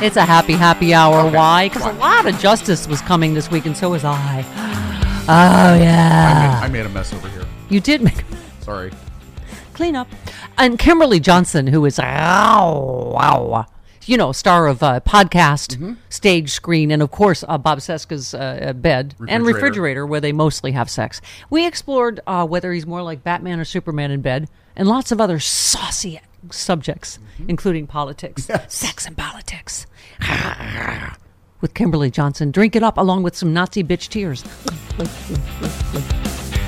It's a happy, happy hour. Why? Because a lot of justice was coming this week, and so was I. Oh, I yeah. made, I made a mess over here. You did make Sorry. clean up. And Kimberley Johnson, who is, ow, wow, you know, star of uh, podcast, Mm-hmm. stage, screen, and of course, uh, Bob Cesca's uh, bed and Refrigerator. refrigerator, where they mostly have sex. We explored uh, whether he's more like Batman or Superman in bed, and lots of other saucy subjects, Mm-hmm. including politics, sex and politics. with Kimberley Johnson. Drink it up along with some Nazi bitch tears.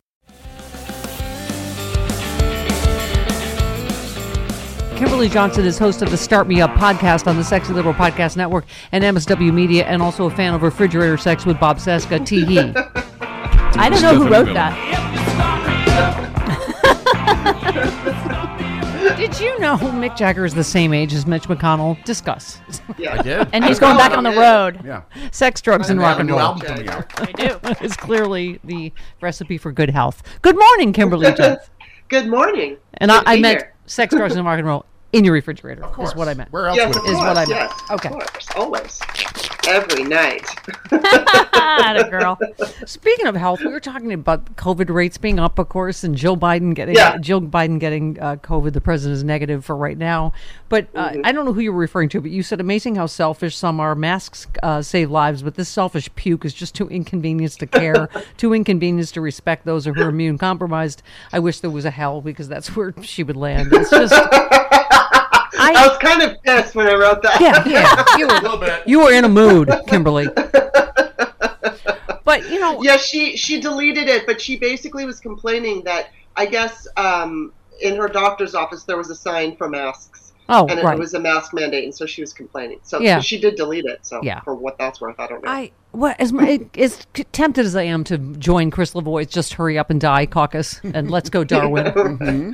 Kimberley Johnson is host of the Start Me Up podcast on the Sexy Liberal Podcast Network and MSW Media, and also a fan of refrigerator sex with Bob Cesca. Tee hee. I don't know who wrote that. Did you know Mick Jagger is the same age as Mitch McConnell? Discuss. Yeah, I did. And he's going back on the road. yeah. Sex, drugs, and rock and roll album coming out. I do. is clearly the recipe for good health. Good morning, Kimberley Johnson. Good morning. And Good I, to I meant sex, drugs, and rock and roll in your refrigerator. Of course. Is what I meant. Where else Yes, would of it be? Is what I meant. yes, Okay. Of course, always. every night. Atta girl. Speaking of health, we were talking about COVID rates being up, of course, and Jill Biden getting Yeah. Jill Biden getting uh, COVID. The president is negative for right now, but uh, Mm-hmm. I don't know who you were referring to. But you said amazing how selfish some are. Masks uh, save lives, but this selfish puke is just too inconvenienced to care, too inconvenienced to respect those who are immune compromised. I wish there was a hell because that's where she would land. It's just I was kind of pissed when I wrote that. yeah, yeah. You A were little bit. you were in a mood, Kimberley. But you know, Yeah, she she deleted it, but she basically was complaining that I guess um, in her doctor's office there was a sign for masks. Oh, and it, was a mask mandate, and so she was complaining. So Yeah. she did delete it. So Yeah. for what that's worth, I don't know. I well, as, my- as tempted as I am to join Chris Lavoie's "Just Hurry Up and Die" caucus and let's go Darwin. Mm-hmm.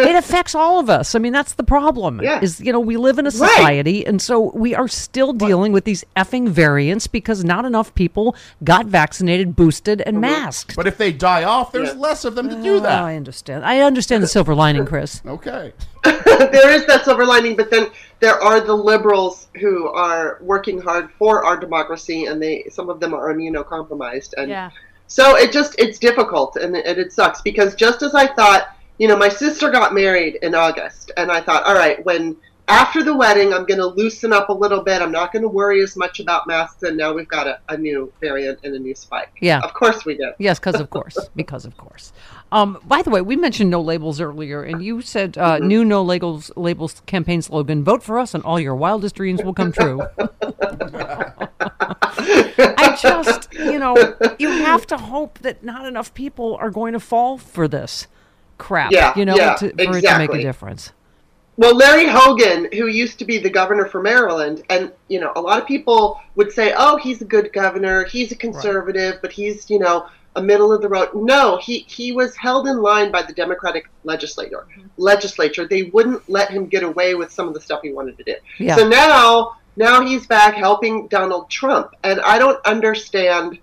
it affects all of us. I mean, that's the problem. Yeah. Is you know we live in a society, and so we are still dealing with these effing variants because not enough people got vaccinated, boosted, and masked. But if they die off, there's Yeah. less of them to do Oh, that. I understand. I understand the silver lining, Chris. Okay. there is that silver lining, but then there are the liberals who are working hard for our democracy, and they some of them are immunocompromised, and Yeah. so it just it's difficult, and it, it sucks because just as I thought, you know, my sister got married in August, and I thought, all right, when after the wedding, I'm going to loosen up a little bit. I'm not going to worry as much about masks, and now we've got a, a new variant and a new spike. Yeah. of course we did. Yes, because of course, because of course. Um, by the way, we mentioned no labels earlier, and you said uh, new no labels labels campaign slogan: "Vote for us, and all your wildest dreams will come true." I just, you know, you have to hope that not enough people are going to fall for this crap. Yeah, you know, yeah, to, for it to make a difference. Well, Larry Hogan, who used to be the governor for Maryland, and you know, a lot of people would say, "Oh, he's a good governor. He's a conservative, but he's you know a middle of the road." No, he he was held in line by the Democratic legislature. Legislature, they wouldn't let him get away with some of the stuff he wanted to do. Yeah. So now, now he's back helping Donald Trump, and I don't understand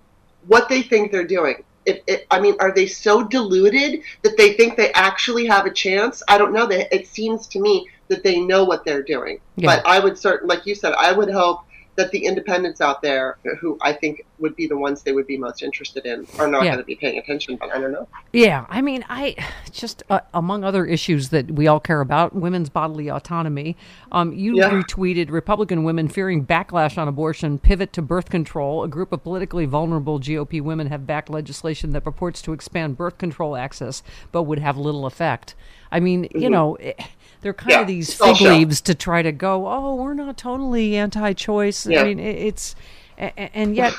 what they think they're doing. It, it, I mean, are they so deluded that they think they actually have a chance? I don't know. They, it seems to me that they know what they're doing. Yeah. But I would certain, like you said, I would hope that the independents out there, who I think would be the ones they would be most interested in, are not Yeah. going to be paying attention. But I don't know. Yeah, I mean, I just uh, among other issues that we all care about, women's bodily autonomy. Um, you Yeah. retweeted Republican women fearing backlash on abortion, pivot to birth control. A group of politically vulnerable GOP women have backed legislation that purports to expand birth control access, but would have little effect. I mean, you know. They're kind Mm-hmm. Yeah, of these fig show. leaves to try to go, oh, we're not totally anti-choice. I mean, it's, a- a- and yet,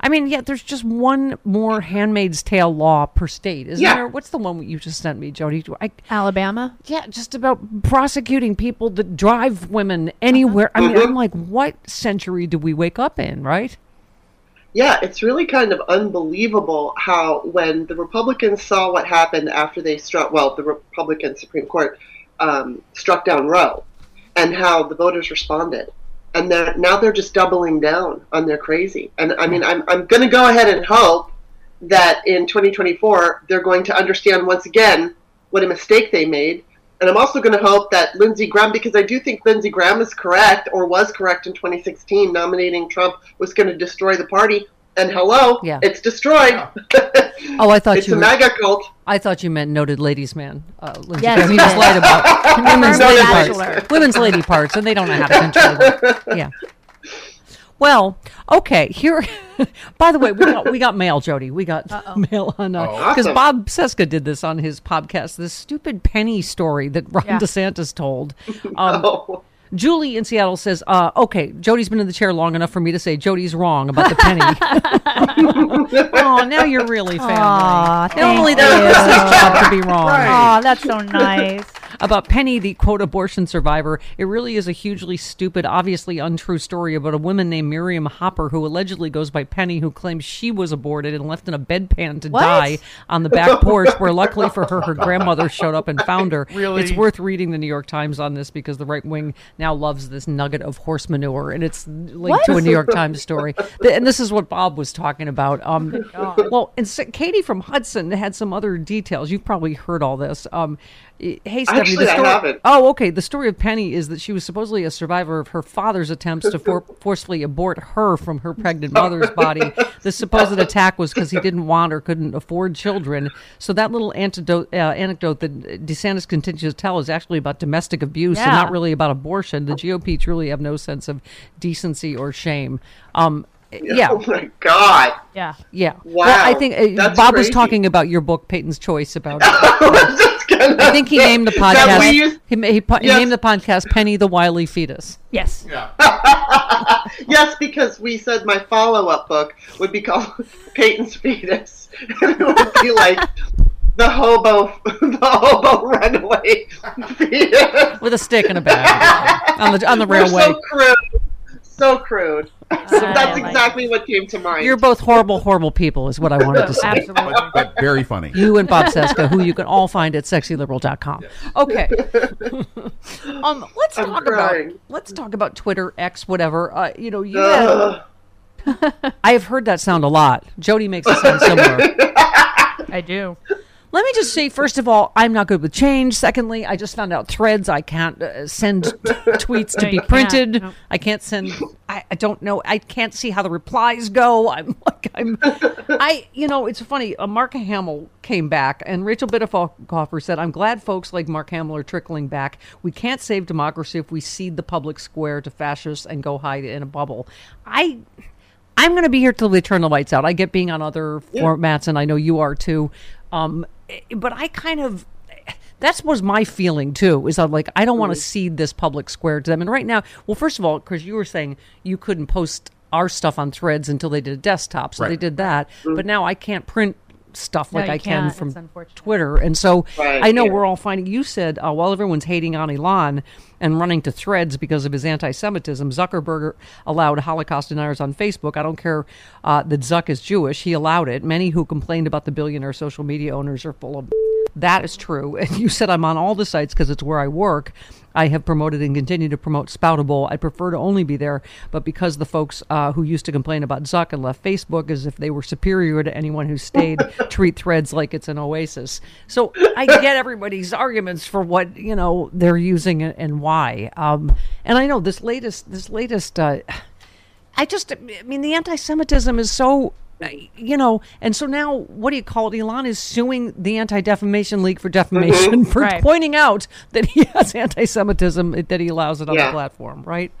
I mean, yet there's just one more Handmaid's Tale law per state, isn't Yeah. there? What's the one you just sent me, Jody? I, Alabama. yeah, just about prosecuting people that drive women anywhere. I mean, I'm like, what century do we wake up in, right? Yeah, it's really kind of unbelievable how when the Republicans saw what happened after they struck, well, the Republican Supreme Court um, struck down Roe, and how the voters responded, and now they're just doubling down on their crazy. And I mean, I'm I'm going to go ahead and hope that in 2024 they're going to understand once again what a mistake they made. And I'm also going to hope that Lindsey Graham, because I do think Lindsey Graham is correct or was correct in 2016, nominating Trump was going to destroy the party. And hello, Yeah. it's destroyed. Oh, I thought it's you a were, MAGA cult. I thought you meant noted ladies man. Uh, Lindsey Yes, Graham. he you just did. lied about women's Noted lady bachelor. parts. Women's lady parts, and they don't know how to control them. Yeah. Well, okay. Here, by the way, we got we got mail, Jody. We got mail on Oh. because Awesome. Bob Cesca did this on his podcast. This stupid penny story that Ron Yeah. DeSantis told. Um, Oh, Julie in Seattle says, uh, "Okay, Jody's been in the chair long enough for me to say Jody's wrong about the penny." oh, now you're really family. Aw, thank Normally you. that's his job to be wrong. Oh, that's so nice. About Penny, the quote abortion survivor, it really is a hugely stupid, obviously untrue story about a woman named Miriam Hopper who allegedly goes by Penny, who claims she was aborted and left in a bedpan to What? die on the back porch, where luckily for her, her grandmother showed up and found her. Really? It's worth reading the New York Times on this because the right wing now loves this nugget of horse manure, and it's linked to a New York Times story. And this is what Bob was talking about. Um, well, and Katie from Hudson had some other details. You've probably heard all this. Um, hey, actually, Actually, the I story, haven't. Oh, okay. The story of Penny is that she was supposedly a survivor of her father's attempts to for- forcefully abort her from her pregnant mother's body. The supposed attack was because he didn't want or couldn't afford children. So that little antidote, uh, anecdote that DeSantis continues to tell is actually about domestic abuse and not really about abortion. The GOP truly have no sense of decency or shame. Um, yeah. Oh my god. Yeah. Yeah. Wow. Well, I think uh, That's Bob was talking about your book, Peyton's Choice, about. I gonna I think he named the that we podcast. used- he, he, he Yes. named the podcast "Penny the Wily Fetus." Yes. yes, because we said my follow-up book would be called Peyton's Fetus, and it would be like the hobo, the hobo runaway fetus. with a stick and a bag on the on the We're railway. so crude, so crude. So that's like exactly what came to mind. You're both horrible, horrible people, is what I wanted to say. Absolutely. But very funny. You and Bob Cesca, who you can all find at sexyliberal.com. Okay. um, let's I'm talk crying. about let's talk about Twitter, X, whatever. Uh, you know, you have, I have heard that sound a lot. Jody makes it sound similar. I do. Let me just say, first of all, I'm not good with change. Secondly, I just found out threads. I can't uh, send t- tweets to No, be you can't. printed. I can't send. I, I don't know. I can't see how the replies go. I'm like, I'm. I, you know, it's funny. Uh, Mark Hamill came back, and Rachel Bitecofer said, "I'm glad folks like Mark Hamill are trickling back. We can't save democracy if we cede the public square to fascists and go hide in a bubble." I. I'm going to be here till they turn the lights out. I get being on other formats, and I know you are too. Um, Eh, but I kind of that was my feeling too. Is I'm like I don't want to cede this public square to them. And right now, well, first of all, because you were saying you couldn't post our stuff on Threads until they did a desktop, so they did that. Mm-hmm. But now I can't print stuff No, like you I can can't. from Twitter. And so Right, I know yeah. we're all finding. You said uh, while everyone's hating on Elon and running to Threads because of his anti-Semitism, Zuckerberg allowed Holocaust deniers on Facebook. I don't care uh, that Zuck is Jewish; he allowed it. Many who complained about the billionaire social media owners are full of. That is true. And you said I'm on all the sites because it's where I work. I have promoted and continue to promote Spoutable. I prefer to only be there, but because the folks uh, who used to complain about Zuck and left Facebook as if they were superior to anyone who stayed, treat Threads like it's an oasis. So I get everybody's arguments for what you know they're using and and why. Um, and I know this latest, this latest. Uh, I just, I mean, the anti-Semitism is so, you know, and so now, what do you call it? Elon is suing the Anti-Defamation League for defamation mm-hmm. for Right. pointing out that he has anti-Semitism that he allows it on Yeah. the platform, right?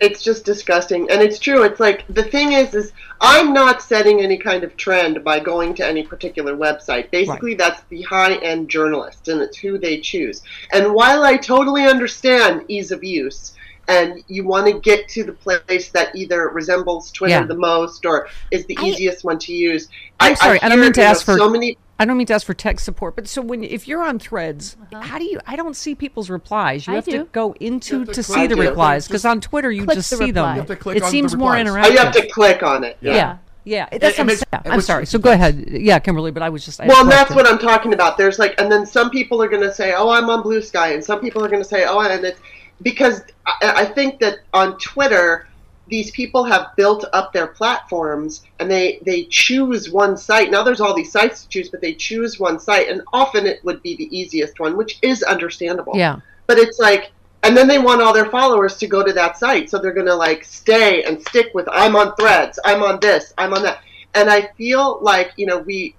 it's just disgusting and it's true it's like the thing is is i'm not setting any kind of trend by going to any particular website basically that's the high end journalists and it's who they choose and while i totally understand ease of use and you want to get to the place that either resembles twitter Yeah. the most or is the I- easiest one to use I'm sorry, I don't mean to you know, ask for- so many I don't mean to ask for tech support, but so when if you're on Threads, uh-huh. how do you? I don't see people's replies. You I have to do. go into to to click see the on replies because on Twitter you just the see them. You have to click it on the seems more interactive. oh you have to click on it yeah, yeah. That's It- it I'm, makes- I'm was- sorry. So go ahead. Yeah, Kimberley. But I was just. I Well, and that's what I'm talking about. There's like, and then some people are going to say, "Oh, I'm on Blue Sky," and some people are going to say, "Oh," and it's because I, I think that on Twitter, these people have built up their platforms and they they choose one site. Now there's all these sites to choose, but they choose one site, and often it would be the easiest one, which is understandable. Yeah. But it's like, and then they want all their followers to go to that site, so they're going to like stay and stick with I'm on Threads, I'm on this, I'm on that, and I feel like you know we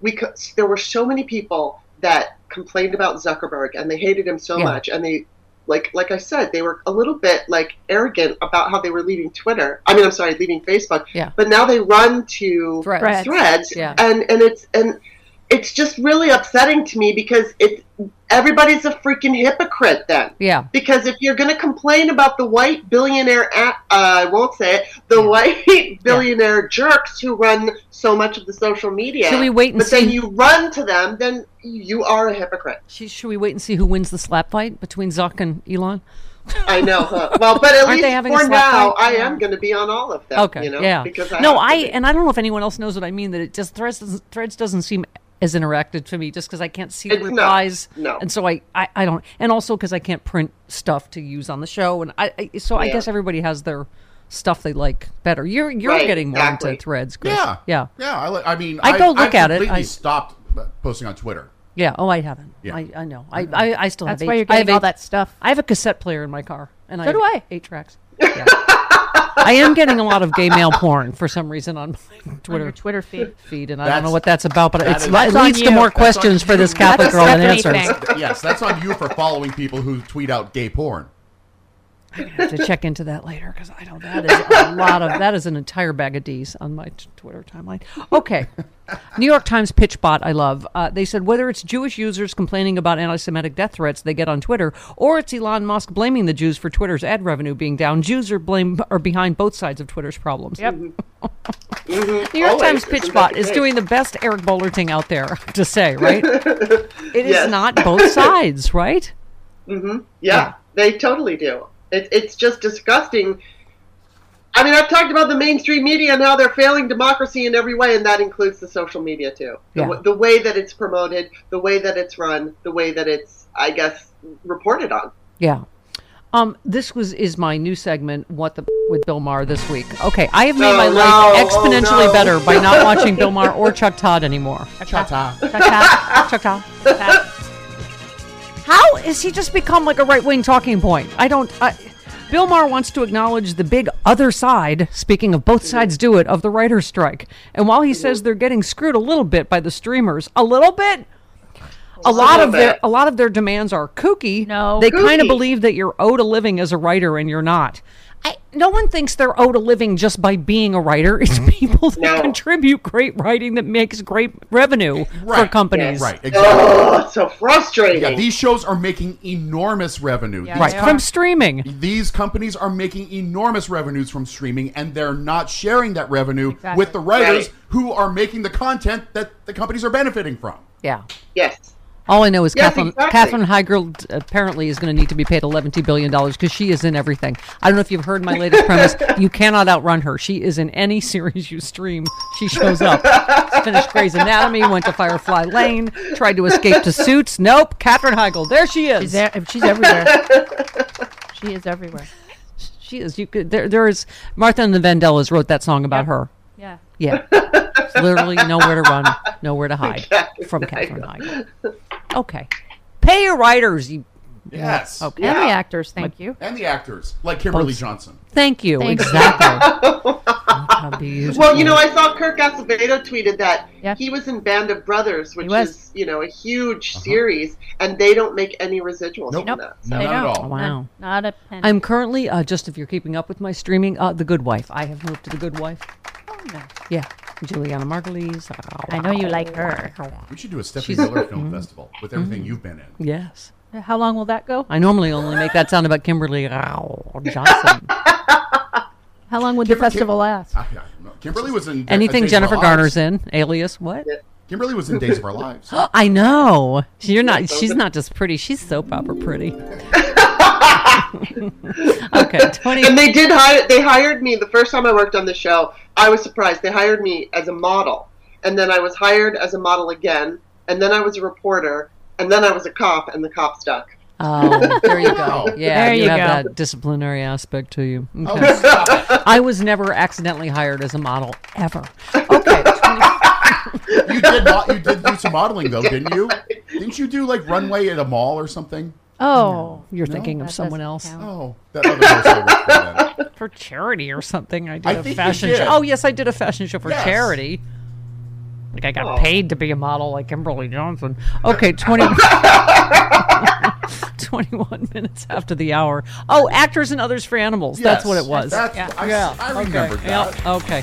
we there were so many people that complained about Zuckerberg and they hated him so Yeah. much, and they like like I said, they were a little bit like arrogant about how they were leaving Twitter. I mean, I'm sorry, leaving Facebook. Yeah. But now they run to Threads. Threads. threads Yeah. and and it's and it's just really upsetting to me because it everybody's a freaking hypocrite then Yeah. because if you're going to complain about the white billionaire uh, I won't say it the white billionaire jerks who run so much of the social media Should we wait and but then you run to them then you are a hypocrite Should should we wait and see who wins the slap fight between Zuck and Elon? I know huh? well but at Aren't least for now? I am going to be on all of them Okay. you know yeah. because I no, I and I don't know if anyone else knows what I mean. That it just threads doesn't, threads doesn't seem as interactive to me just because I can't see the It's replies. No. And so I, I, I don't, and also because I can't print stuff to use on the show, and I, I so I guess everybody has their stuff they like better. You're you're Right, getting more exactly. into threads, Chris. Yeah, Yeah. yeah. I, I mean, I go look I've at it. I- stopped uh, posting on Twitter. Yeah. Oh, I haven't. Yeah. I, I know. I, I, I still That's have. why eight, you're I have getting all eight- that stuff. I have a cassette player in my car, and I So do I. Eight tracks. Yeah. I am getting a lot of gay male porn for some reason on my Twitter your Twitter feed. feed, and I don't know what that's about, but that it's, is- it That's on leads to you. more That's on questions for this. Catholic That's girl than Stephanie answers. thing. yes, that's on you for following people who tweet out gay porn. I have to check into that later because I know that is a lot of that is an entire bag of D's on my t- Twitter timeline. Okay, New York Times pitch bot I love. Uh, they said whether it's Jewish users complaining about anti-Semitic death threats they get on Twitter, or it's Elon Musk blaming the Jews for Twitter's ad revenue being down, Jews are blame are behind both sides of Twitter's problems. Yep. New York Always, Times isn't pitch bot is doing the best Eric Boehlerting out there to say, right? It is Yes. not both sides, right? Mm-hmm. Yeah, they totally do. It, it's just disgusting. I mean, I've talked about the mainstream media and how they're failing democracy in every way, and that includes the social media too. The, Yeah. w- the way that it's promoted, the way that it's run, the way that it's, I guess, reported on. Yeah. Um, this was is my new segment, What the with Bill Maher this week. Okay, I have made Oh, my no. life Oh, exponentially no. better by not watching Bill Maher or Chuck Todd anymore. Ta-ta. Chuck Todd. How is he just become like a right wing talking point? I don't. I, Bill Maher wants to acknowledge the big other side, speaking of both sides do it, of the writer's strike. And while he says they're getting screwed a little bit by the streamers, a little bit, a lot of their bit. a lot of their demands are kooky. No. they kind of believe that you're owed a living as a writer and you're not. I, no one thinks they're owed a living just by being a writer. It's mm-hmm. people that No. contribute great writing that makes great revenue for Right. companies. Right, oh, exactly. Oh, it's so frustrating. Yeah, these shows are making enormous revenue. Yeah, Right, They from streaming. these companies are making enormous revenues from streaming and they're not sharing that revenue Exactly. with the writers Right. who are making the content that the companies are benefiting from. Yeah. Yes. All I know is Yes, Catherine, exactly. Katherine Heigl apparently is going to need to be paid $11 billion because she is in everything. I don't know if you've heard my latest premise. You cannot outrun her. She is in any series you stream. She shows up. Finished Grey's Anatomy, went to Firefly Lane, tried to escape to Suits. Nope. Katherine Heigl. There she is. She's there. She's everywhere. she is everywhere. She is. You could. There. There is. Martha and the Vandellas wrote that song about Yep. her. Yeah. Yeah. Literally nowhere to run, nowhere to hide Catherine from Katherine Heigl. Okay. Pay your writers. You. Yes. Okay. And the actors, thank you. And the actors, like Kimberley Both. Johnson. Thank you. Thank exactly. How beautiful. Well, you know, I saw Kirk Acevedo tweeted that Yeah. he was in Band of Brothers, which is, you know, a huge series, and they don't make any residuals Nope. from that. No, They not at don't. all. Wow. None. Not a penny. I'm currently uh, just if you're keeping up with my streaming, uh, The Good Wife. I have moved to The Good Wife. No. Yeah, Julianna Margulies. I know you like her. We should do a Stephanie Miller Film mm-hmm. Festival with everything mm-hmm. you've been in. Yes. How long will that go? I normally only make that sound about Kimberley Johnson. How long would the Kimber- festival last? I- I know. Kimberley was in Anything Days of Our Jennifer Lives. Garner's in, Alias. What? Kimberley was in Days of Our Lives. I know. You're not. She's not just pretty. She's soap opera pretty. okay, twenty. And they did hire. They hired me the first time I worked on the show. I was surprised. They hired me as a model, and then I was hired as a model again, and then I was a reporter, and then I was a cop, and the cop stuck. Oh, there you go. Yeah, There you, you have go. that disciplinary aspect to you. Oh, Okay. stop. I was never accidentally hired as a model ever. Okay. you did mo- you did do some modeling though, didn't you? Didn't you do like runway at a mall or something? Oh. You're thinking That of someone doesn't else count. Oh, that other house I worked for then. for charity or something. I did I a think you fashion did. show. Oh yes, I did a fashion show for Yes. charity. Like I got Oh. paid to be a model like Kimberley Johnson. Okay, 20, 21 minutes after the hour. Oh, actors and others for animals. That's what it was. That's, Yeah. I, yeah. I okay. remembered that. Yep. Okay.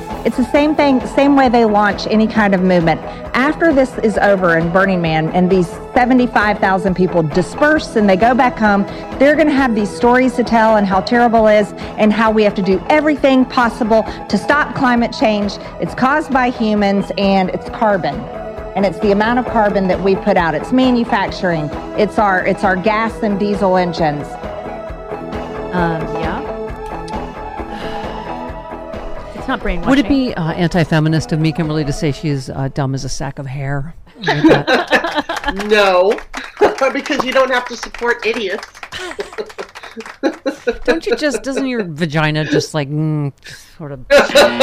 It's the same thing, same way they launch any kind of movement. After this is over in Burning Man and these 75,000 people disperse and they go back home, they're going to have these stories to tell and how terrible it is and how we have to do everything possible to stop climate change. It's caused by humans and it's carbon and it's the amount of carbon that we put out. It's manufacturing. It's our it's our gas and diesel engines. Um, yeah. It's not brainwashing. Would it be uh, anti-feminist of me, Kimberley, to say she's uh, dumb as a sack of hair? no, because you don't have to support idiots. Don't you just? Doesn't your vagina just like mm, sort of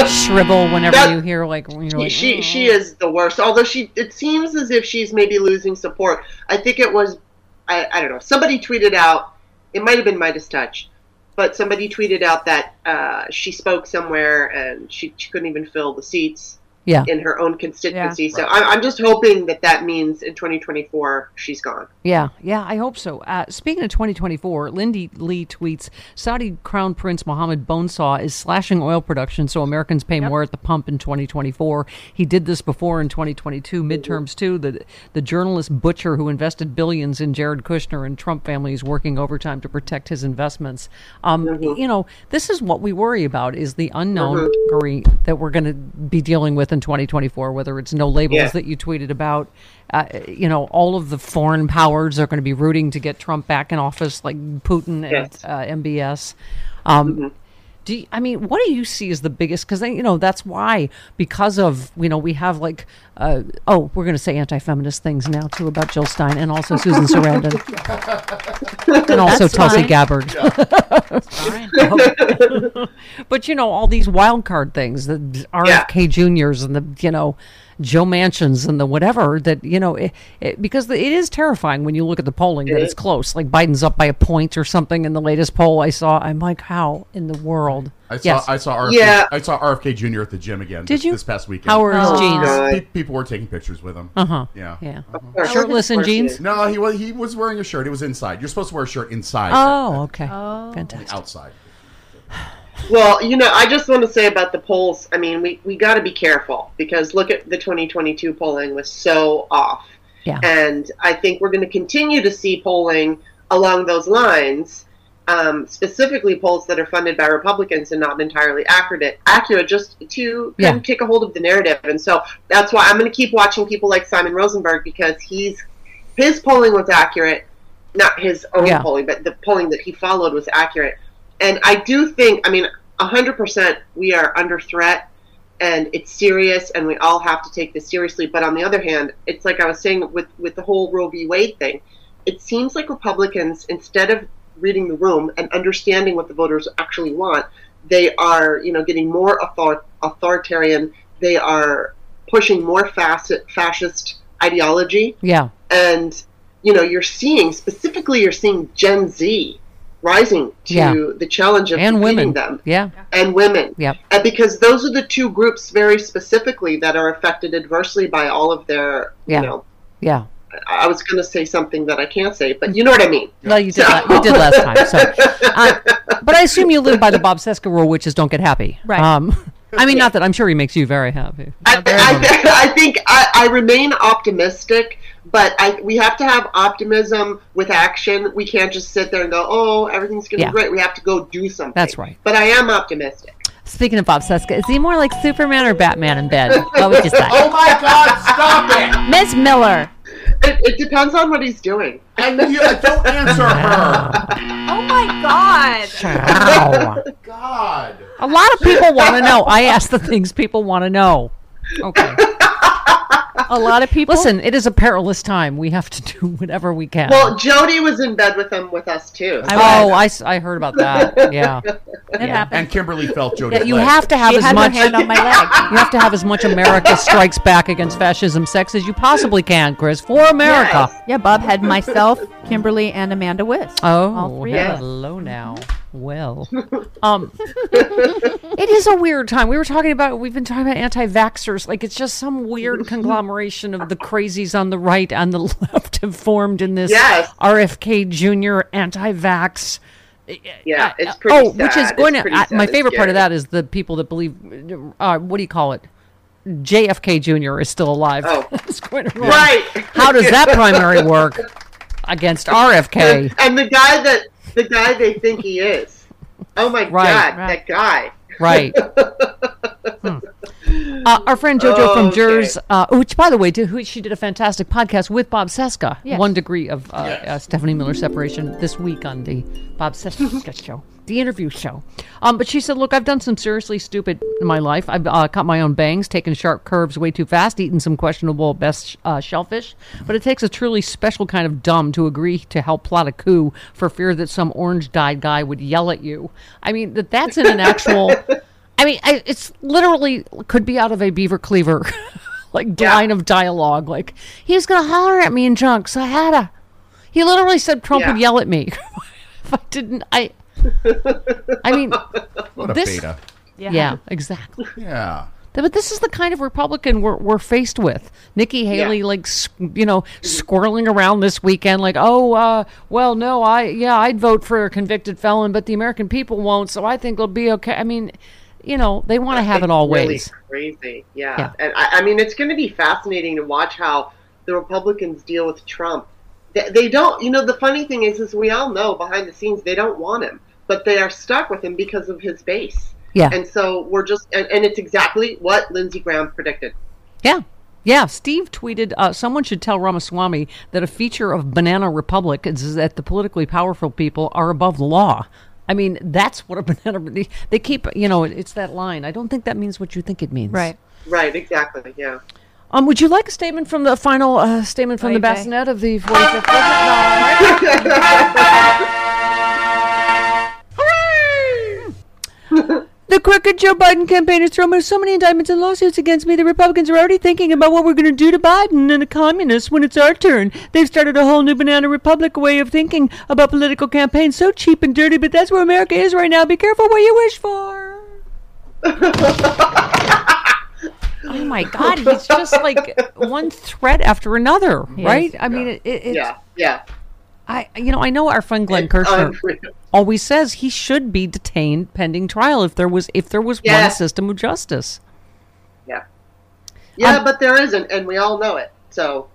shrivel whenever That- you hear like when you're like she she is the worst. Although she, it seems as if she's maybe losing support. I think it was, I, I don't know. Somebody tweeted out. It might have been Midas Touch, but somebody tweeted out that uh, she spoke somewhere and she, she couldn't even fill the seats Yeah. in her own constituency. Yeah. So I'm, I'm just hoping that that means in 2024 she's gone. Yeah, yeah, I hope so. Uh, speaking of 2024, Lindy Li tweets Saudi Crown Prince Mohammed Bonesaw is slashing oil production so Americans pay more at the pump in 2024. He did this before in 2022 midterms too. The the journalist butcher who invested billions in Jared Kushner and Trump family is working overtime to protect his investments. Um, You know, this is what we worry about is the unknown Gary, that we're going to be dealing with in 2024. Whether it's no labels Yeah. that you tweeted about. Uh, you know, all of the foreign powers are going to be rooting to get Trump back in office, like Putin and Yes. uh, MBS. Um, Do you, I mean, what do you see as the biggest? Because you know that's why because of you know we have like uh, oh we're going to say anti-feminist things now too about Jill Stein and also Susan Sarandon and also That's Tulsi fine. Gabbard. but you know all these wild card things, the RFK Juniors and the you know Joe Manchins and the whatever that you know it, it, because the, it is terrifying when you look at the polling that It it's close. Like Biden's up by a point or something in the latest poll I saw. I'm like, how in the world? I saw Yes. I saw RFK, Yeah. I saw RFK Jr. at the gym again. Did this, you? this past weekend? How were his Oh, jeans? God. People were taking pictures with him. Uh-huh. Yeah. Yeah. Uh-huh. Shirtless and jeans? No, he was he was wearing a shirt. It was inside. You're supposed to wear a shirt inside. Oh, okay. Oh. Fantastic. Outside. Well, you know, I just want to say about the polls. I mean, we, we got to be careful because look at the 2022 polling was so off. Yeah. And I think we're going to continue to see polling along those lines, um, specifically polls that are funded by Republicans and not entirely accurate, accurate just to kind Yeah. of take a hold of the narrative. And so that's why I'm going to keep watching people like Simon Rosenberg because he's his polling was accurate, not his own Yeah. polling, but the polling that he followed was accurate. And I do think, I mean, 100% we are under threat and it's serious and we all have to take this seriously. But on the other hand, it's like I was saying with, with the whole Roe v. Wade thing, it seems like Republicans, instead of reading the room and understanding what the voters actually want, they are, you know, getting more author- authoritarian. They are pushing more fascist, fascist ideology Yeah. and you know you're seeing specifically you're seeing Gen Z rising to Yeah. the challenge of And defeating women. them Yeah. and women Yep. and because those are the two groups very specifically that are affected adversely by all of their Yeah. you know Yeah. I was going to say something that I can't say but you know what I mean No, you did. la- you did last time. So, uh, but I assume you live by the Bob Cesca rule, which is don't get happy. Right. Um, I mean, not that I'm sure he makes you very happy. I, I think I, I remain optimistic, but I, we have to have optimism with action. We can't just sit there and go, "Oh, everything's going to Yeah. be great." We have to go do something. That's right. But I am optimistic. Speaking of Bob Cesca, is he more like Superman or Batman in bed? What would you say? oh my God! Stop it! Miss Miller. It, it depends on what he's doing. And you don't answer her. Oh my God. Wow. God. A lot of people want to know. I ask the things people want to know. Okay. A lot of people. Listen, it is a perilous time. We have to do whatever we can. Well, Jody was in bed with him with us too. oh, I, I heard about that. Yeah. Yeah. And Kimberley felt Jody's Yeah, you leg. have to have She as had much. hand on my leg. You have to have as much America strikes back against fascism sex as you possibly can, Chris, for America. Yeah, Bob had myself, Kimberley, and Amanda Wiss. Oh, All three of us. hello now. Well, um, it is a weird time. We were talking about, we've been talking about anti-vaxxers. Like it's just some weird conglomeration of the crazies on the right and the left have formed in this Yes. RFK Jr. anti-vax Yeah, it's pretty oh, which is going to. I, my favorite part of that is the people that believe. Uh, what do you call it? JFK Jr. is still alive. Oh. It's going to run. Right. How does that primary work against RFK? And the guy that the guy they think he is. Oh my Right. god, Right. that guy. Right. Hmm. Uh, our friend JoJo from Okay. Uh, which, by the way, did, who, she did a fantastic podcast with Bob Cesca. Yes. One degree of uh, uh, Stephanie Miller separation this week on the Bob Cesca show, the interview show. Um, but she said, "Look, I've done some seriously stupid in my life. I've uh, cut my own bangs, taken sharp curves way too fast, eaten some questionable best uh, shellfish. But it takes a truly special kind of dumb to agree to help plot a coup for fear that some orange-dyed guy would yell at you. I mean, that that's in an actual." I mean, I, it's literally could be out of a Beaver Cleaver, like line of dialogue. Like he was gonna holler at me in chunks. I had a. He literally said Trump would yell at me if I didn't. I. I mean, What a this- beta. yeah. exactly. Yeah. But this is the kind of Republican we're, we're faced with. Nikki Haley, Yeah. like, you know, squirreling around this weekend, like, oh, uh, well, no, I, yeah, I'd vote for a convicted felon, but the American people won't, so I think it'll be okay. I mean, you know, they want to have it all really ways. Crazy, yeah. Yeah. And I, I mean, it's going to be fascinating to watch how the Republicans deal with Trump. They, they don't, you know, the funny thing is, is we all know behind the scenes they don't want him, but they are stuck with him because of his base. Yeah. And so we're just, and, and it's exactly what Lindsey Graham predicted. Yeah. Yeah, Steve tweeted, uh, someone should tell Ramaswamy that a feature of Banana Republic is that the politically powerful people are above the law. I mean, that's what a banana, they, they keep, you know, it's that line. I don't think that means what you think it means. Right. Right, exactly, yeah. Um, would you like a statement from the final uh, statement from the Oy vey. bassinet of the 45th president? The crooked Joe Biden campaign has thrown so many indictments and lawsuits against me. The Republicans are already thinking about what we're going to do to Biden and the communists when it's our turn. They've started a whole new banana republic way of thinking about political campaigns. So cheap and dirty, but that's where America is right now. Be careful what you wish for. oh my God, he's just like one threat after another, right? I mean, it, it, it's, Yeah, yeah. I, you know, I know our friend Glenn It's Kirshner always says he should be detained pending trial if there was if there was Yeah. one system of justice. Yeah. Yeah, Um, but there isn't, and we all know it. So,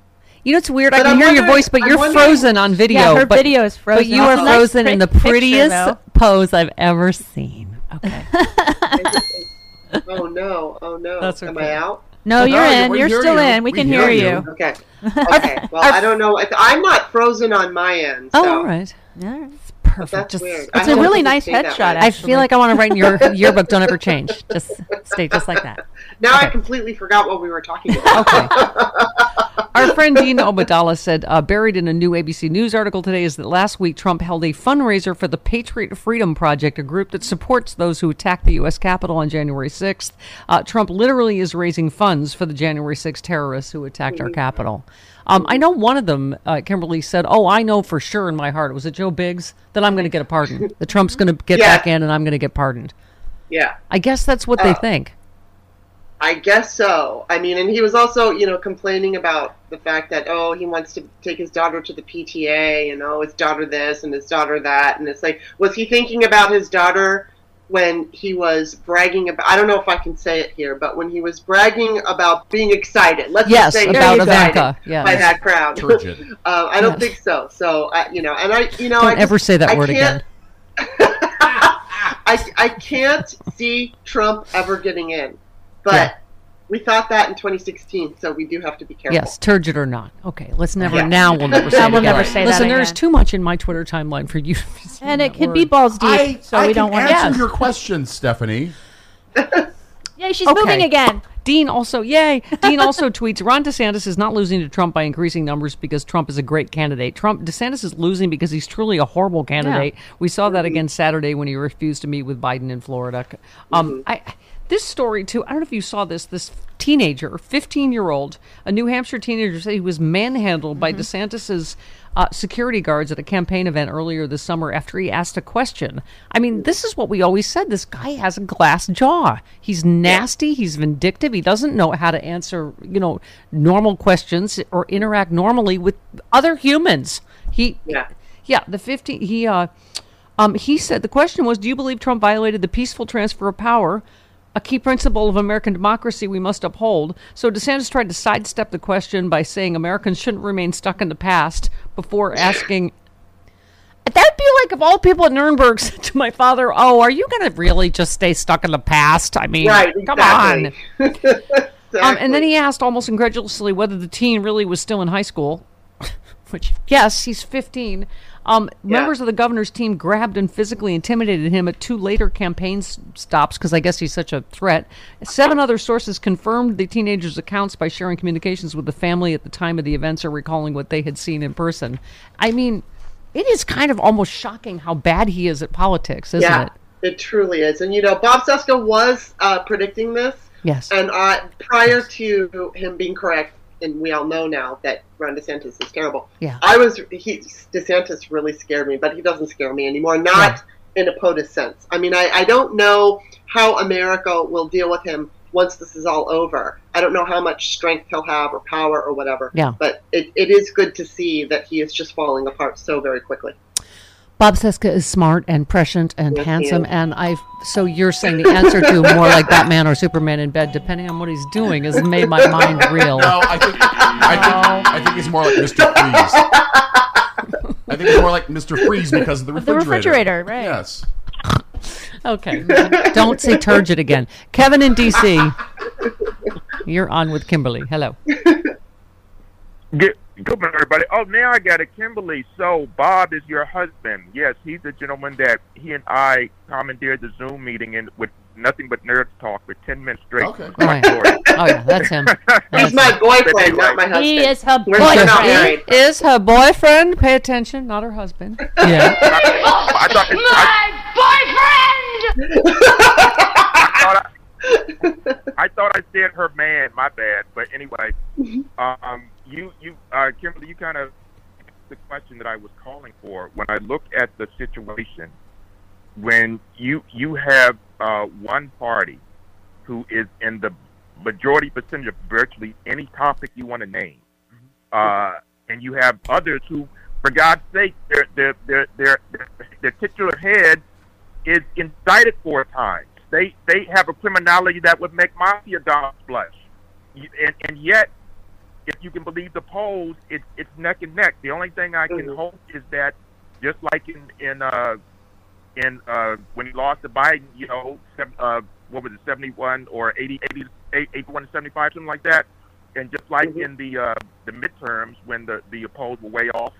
You know, it's weird. I But can I'm hear your voice, but I'm you're frozen on video. Yeah, her but, video is But frozen. you are It's nice frozen in the pic- picture, prettiest pose I've ever seen. Okay, oh no, oh no. That's Am. I out? No, you're yeah, in. we You're still you. in. We, We can hear hear, you. you. Okay. Okay. Well, I don't know. I- I'm not frozen on my end. Oh, so. oh, all right, All right. it's perfect. That's Just, weird. It's a really nice headshot. I feel like I want to write in your yearbook. Don't ever change. Just stay just like that. Now Okay. I completely forgot what we were talking about. Okay. Our friend Dean Obeidallah said, uh, buried in a new ABC News article today, is that last week Trump held a fundraiser for the Patriot Freedom Project, a group that supports those who attacked the U.S. Capitol on January 6th. Uh, Trump literally is raising funds for the January 6th terrorists who attacked our Capitol. Um, I know one of them, uh, Kimberley said, Oh, I know for sure in my heart, was it Joe Biggs, that I'm going to get a pardon. that Trump's going to get Yeah. back in and I'm going to get pardoned. yeah. I guess that's what they Oh. think. I guess so. I mean, and he was also, you know, complaining about the fact that oh, he wants to take his daughter to the PTA, and oh, his daughter this and his daughter that, and it's like, was he thinking about his daughter when he was bragging about? I don't know if I can say it here, but when he was bragging about being excited, let's Yes, just say about very excited Ivanka, yes. by that crowd. Turgid. uh, I don't think so. So, I, you know, and I, you know, Don't I just- ever say that I word can't- again. I, I can't see Trump ever getting in, but Yeah. we thought that in 2016, so we do have to be careful. Yes, turgid or not. Okay, let's never. Yeah. Now we'll never say. Now it we'll again. never say that Listen, there's too much in my Twitter timeline for you. to be saying And it that could be balls deep, I, so I we can don't want to answer to. your question, Stephanie. Yeah, she's Okay. moving again. Dean also, yay! Dean also tweets: Ron DeSantis is not losing to Trump by increasing numbers because Trump is a great candidate. Trump DeSantis is losing because he's truly a horrible candidate. We saw that again Saturday when he refused to meet with Biden in Florida. Um, I this story too. I don't know if you saw this. This teenager, 15 year old, a New Hampshire teenager, said he was manhandled by DeSantis's uh, security guards at a campaign event earlier this summer after he asked a question. I mean, this is what we always said. This guy has a glass jaw. He's nasty. He's vindictive. He doesn't know how to answer, you know, normal questions or interact normally with other humans. He, Yeah. yeah, the 15, he, uh, Um, he said the question was, "Do you believe Trump violated the peaceful transfer of power, a key principle of American democracy we must uphold?" So DeSantis tried to sidestep the question by saying Americans shouldn't remain stuck in the past before asking. That'd be like if all people at Nuremberg said to my father, "Oh, are you going to really just stay stuck in the past?" I mean, Right, come on. exactly. Um, and then he asked almost incredulously whether the teen really was still in high school. Which, yes, he's 15. Um, Members of the governor's team grabbed and physically intimidated him at two later campaign s- stops because I guess he's such a threat. Seven other sources confirmed the teenager's accounts by sharing communications with the family at the time of the events or recalling what they had seen in person. I mean, it is kind of almost shocking how bad he is at politics, isn't yeah, it? it truly is. And you know, Bob Cesca was uh, predicting this. Yes. And I, prior to him being correct, and we all know now that Ron DeSantis is terrible. Yeah. I was he DeSantis really scared me, but he doesn't scare me anymore. Not in a POTUS sense. I mean, I, I don't know how America will deal with him once this is all over. I don't know how much strength he'll have or power or whatever. Yeah. But it, it is good to see that he is just falling apart so very quickly. Bob Cesca is smart and prescient and Yes, handsome, is. and I. So you're saying the answer to more like Batman or Superman in bed, depending on what he's doing, has made my mind real. No, I think I think I think it's more like Mr. Freeze. I think it's more like Mr. Freeze because of the Of the refrigerator. refrigerator, right. Yes. Okay, don't say turgid again. Kevin in DC, you're on with Kimberley. Hello. Good, good morning, everybody. Oh, now I got it, Kimberley. So Bob is your husband. Yes, he's the gentleman that he and I commandeered the Zoom meeting in with nothing but nerds talk for ten minutes straight. Okay. Oh, yeah. Oh, yeah, that's him. He's my boyfriend, not my husband. He is her We're still not boyfriend. married. Is her boyfriend? Pay attention, not her husband. Yeah. I thought, I, I, I thought I said her man. My bad. But anyway, um, you you uh, Kimberley, you kind of the question that I was calling for. When I look at the situation when you you have uh, one party who is in the majority percentage of virtually any topic you want to name, uh, and you have others who, for God's sake, their their their their, their titular head is indicted four times. They they have a criminality that would make mafia dollars blush, and and yet, if you can believe the polls, it's it's neck and neck. The only thing I can hope is that, just like in in uh, in uh, when he lost to Biden, you know, seven, uh, what was it, seventy one or 80, 80, 81 to seventy five, something like that, and just like in the uh, the midterms when the the polls were way off,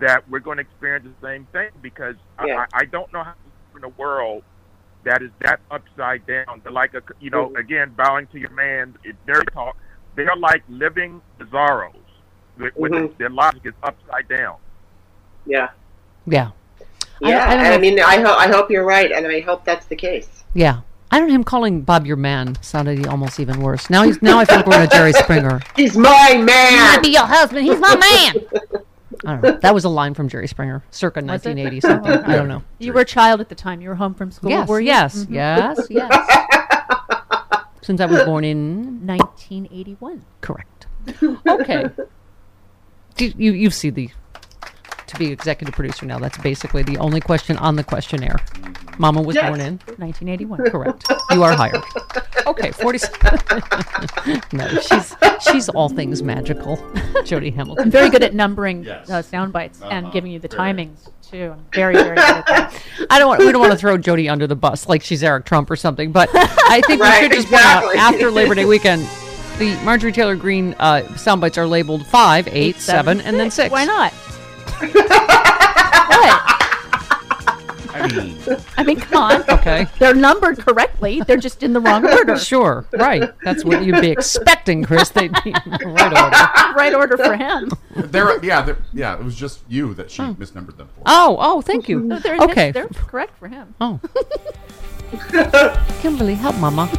that we're going to experience the same thing because Yeah. I, I don't know how in a world that is that upside down. Like a you know again bowing to your man. It's nerd talk. They're like living bizarros. With, with Mhm. their logic is upside down. Yeah. Yeah. Yeah. I don't I, mean, I, ho- I hope you're right, and I hope that's the case. Yeah. I don't know him calling Bob your man sounded almost even worse. Now he's now I feel like we're in a Jerry Springer. He's my man. be your husband. He's my man. I don't know. That was a line from Jerry Springer, circa Was it? 1980 something. I don't know. You were a child at the time. You were home from school, Yes, were you? yes, Mhm. yes, yes. Since I was born in 1981. correct. Okay. Do you you see the to be executive producer now? That's basically the only question on the questionnaire. Mama was Yes. born in 1981. Correct. You are hired. Okay, 40. no, she's she's all things magical. Jody Hamilton. I'm very good at numbering Yes. uh, sound bites and Uh-huh. giving you the timings too. I'm very, very good at that. I don't want. We don't want to throw Jody under the bus like she's Eric Trump or something. But I think we should just exactly. point out after Labor Day weekend, the Marjorie Taylor Greene uh, sound bites are labeled five, eight, seven, and then six. Why not? I mean, I mean, come on. Okay. They're numbered correctly. They're just in the wrong order. Sure, right. That's what you'd be expecting, Chris. They'd be in the right order. right order for him. they're yeah, they're, yeah. It was just you that she hmm. misnumbered them for. Oh, oh, thank you. No, they're, okay. They're correct for him. Oh. Kimberley, help Mama.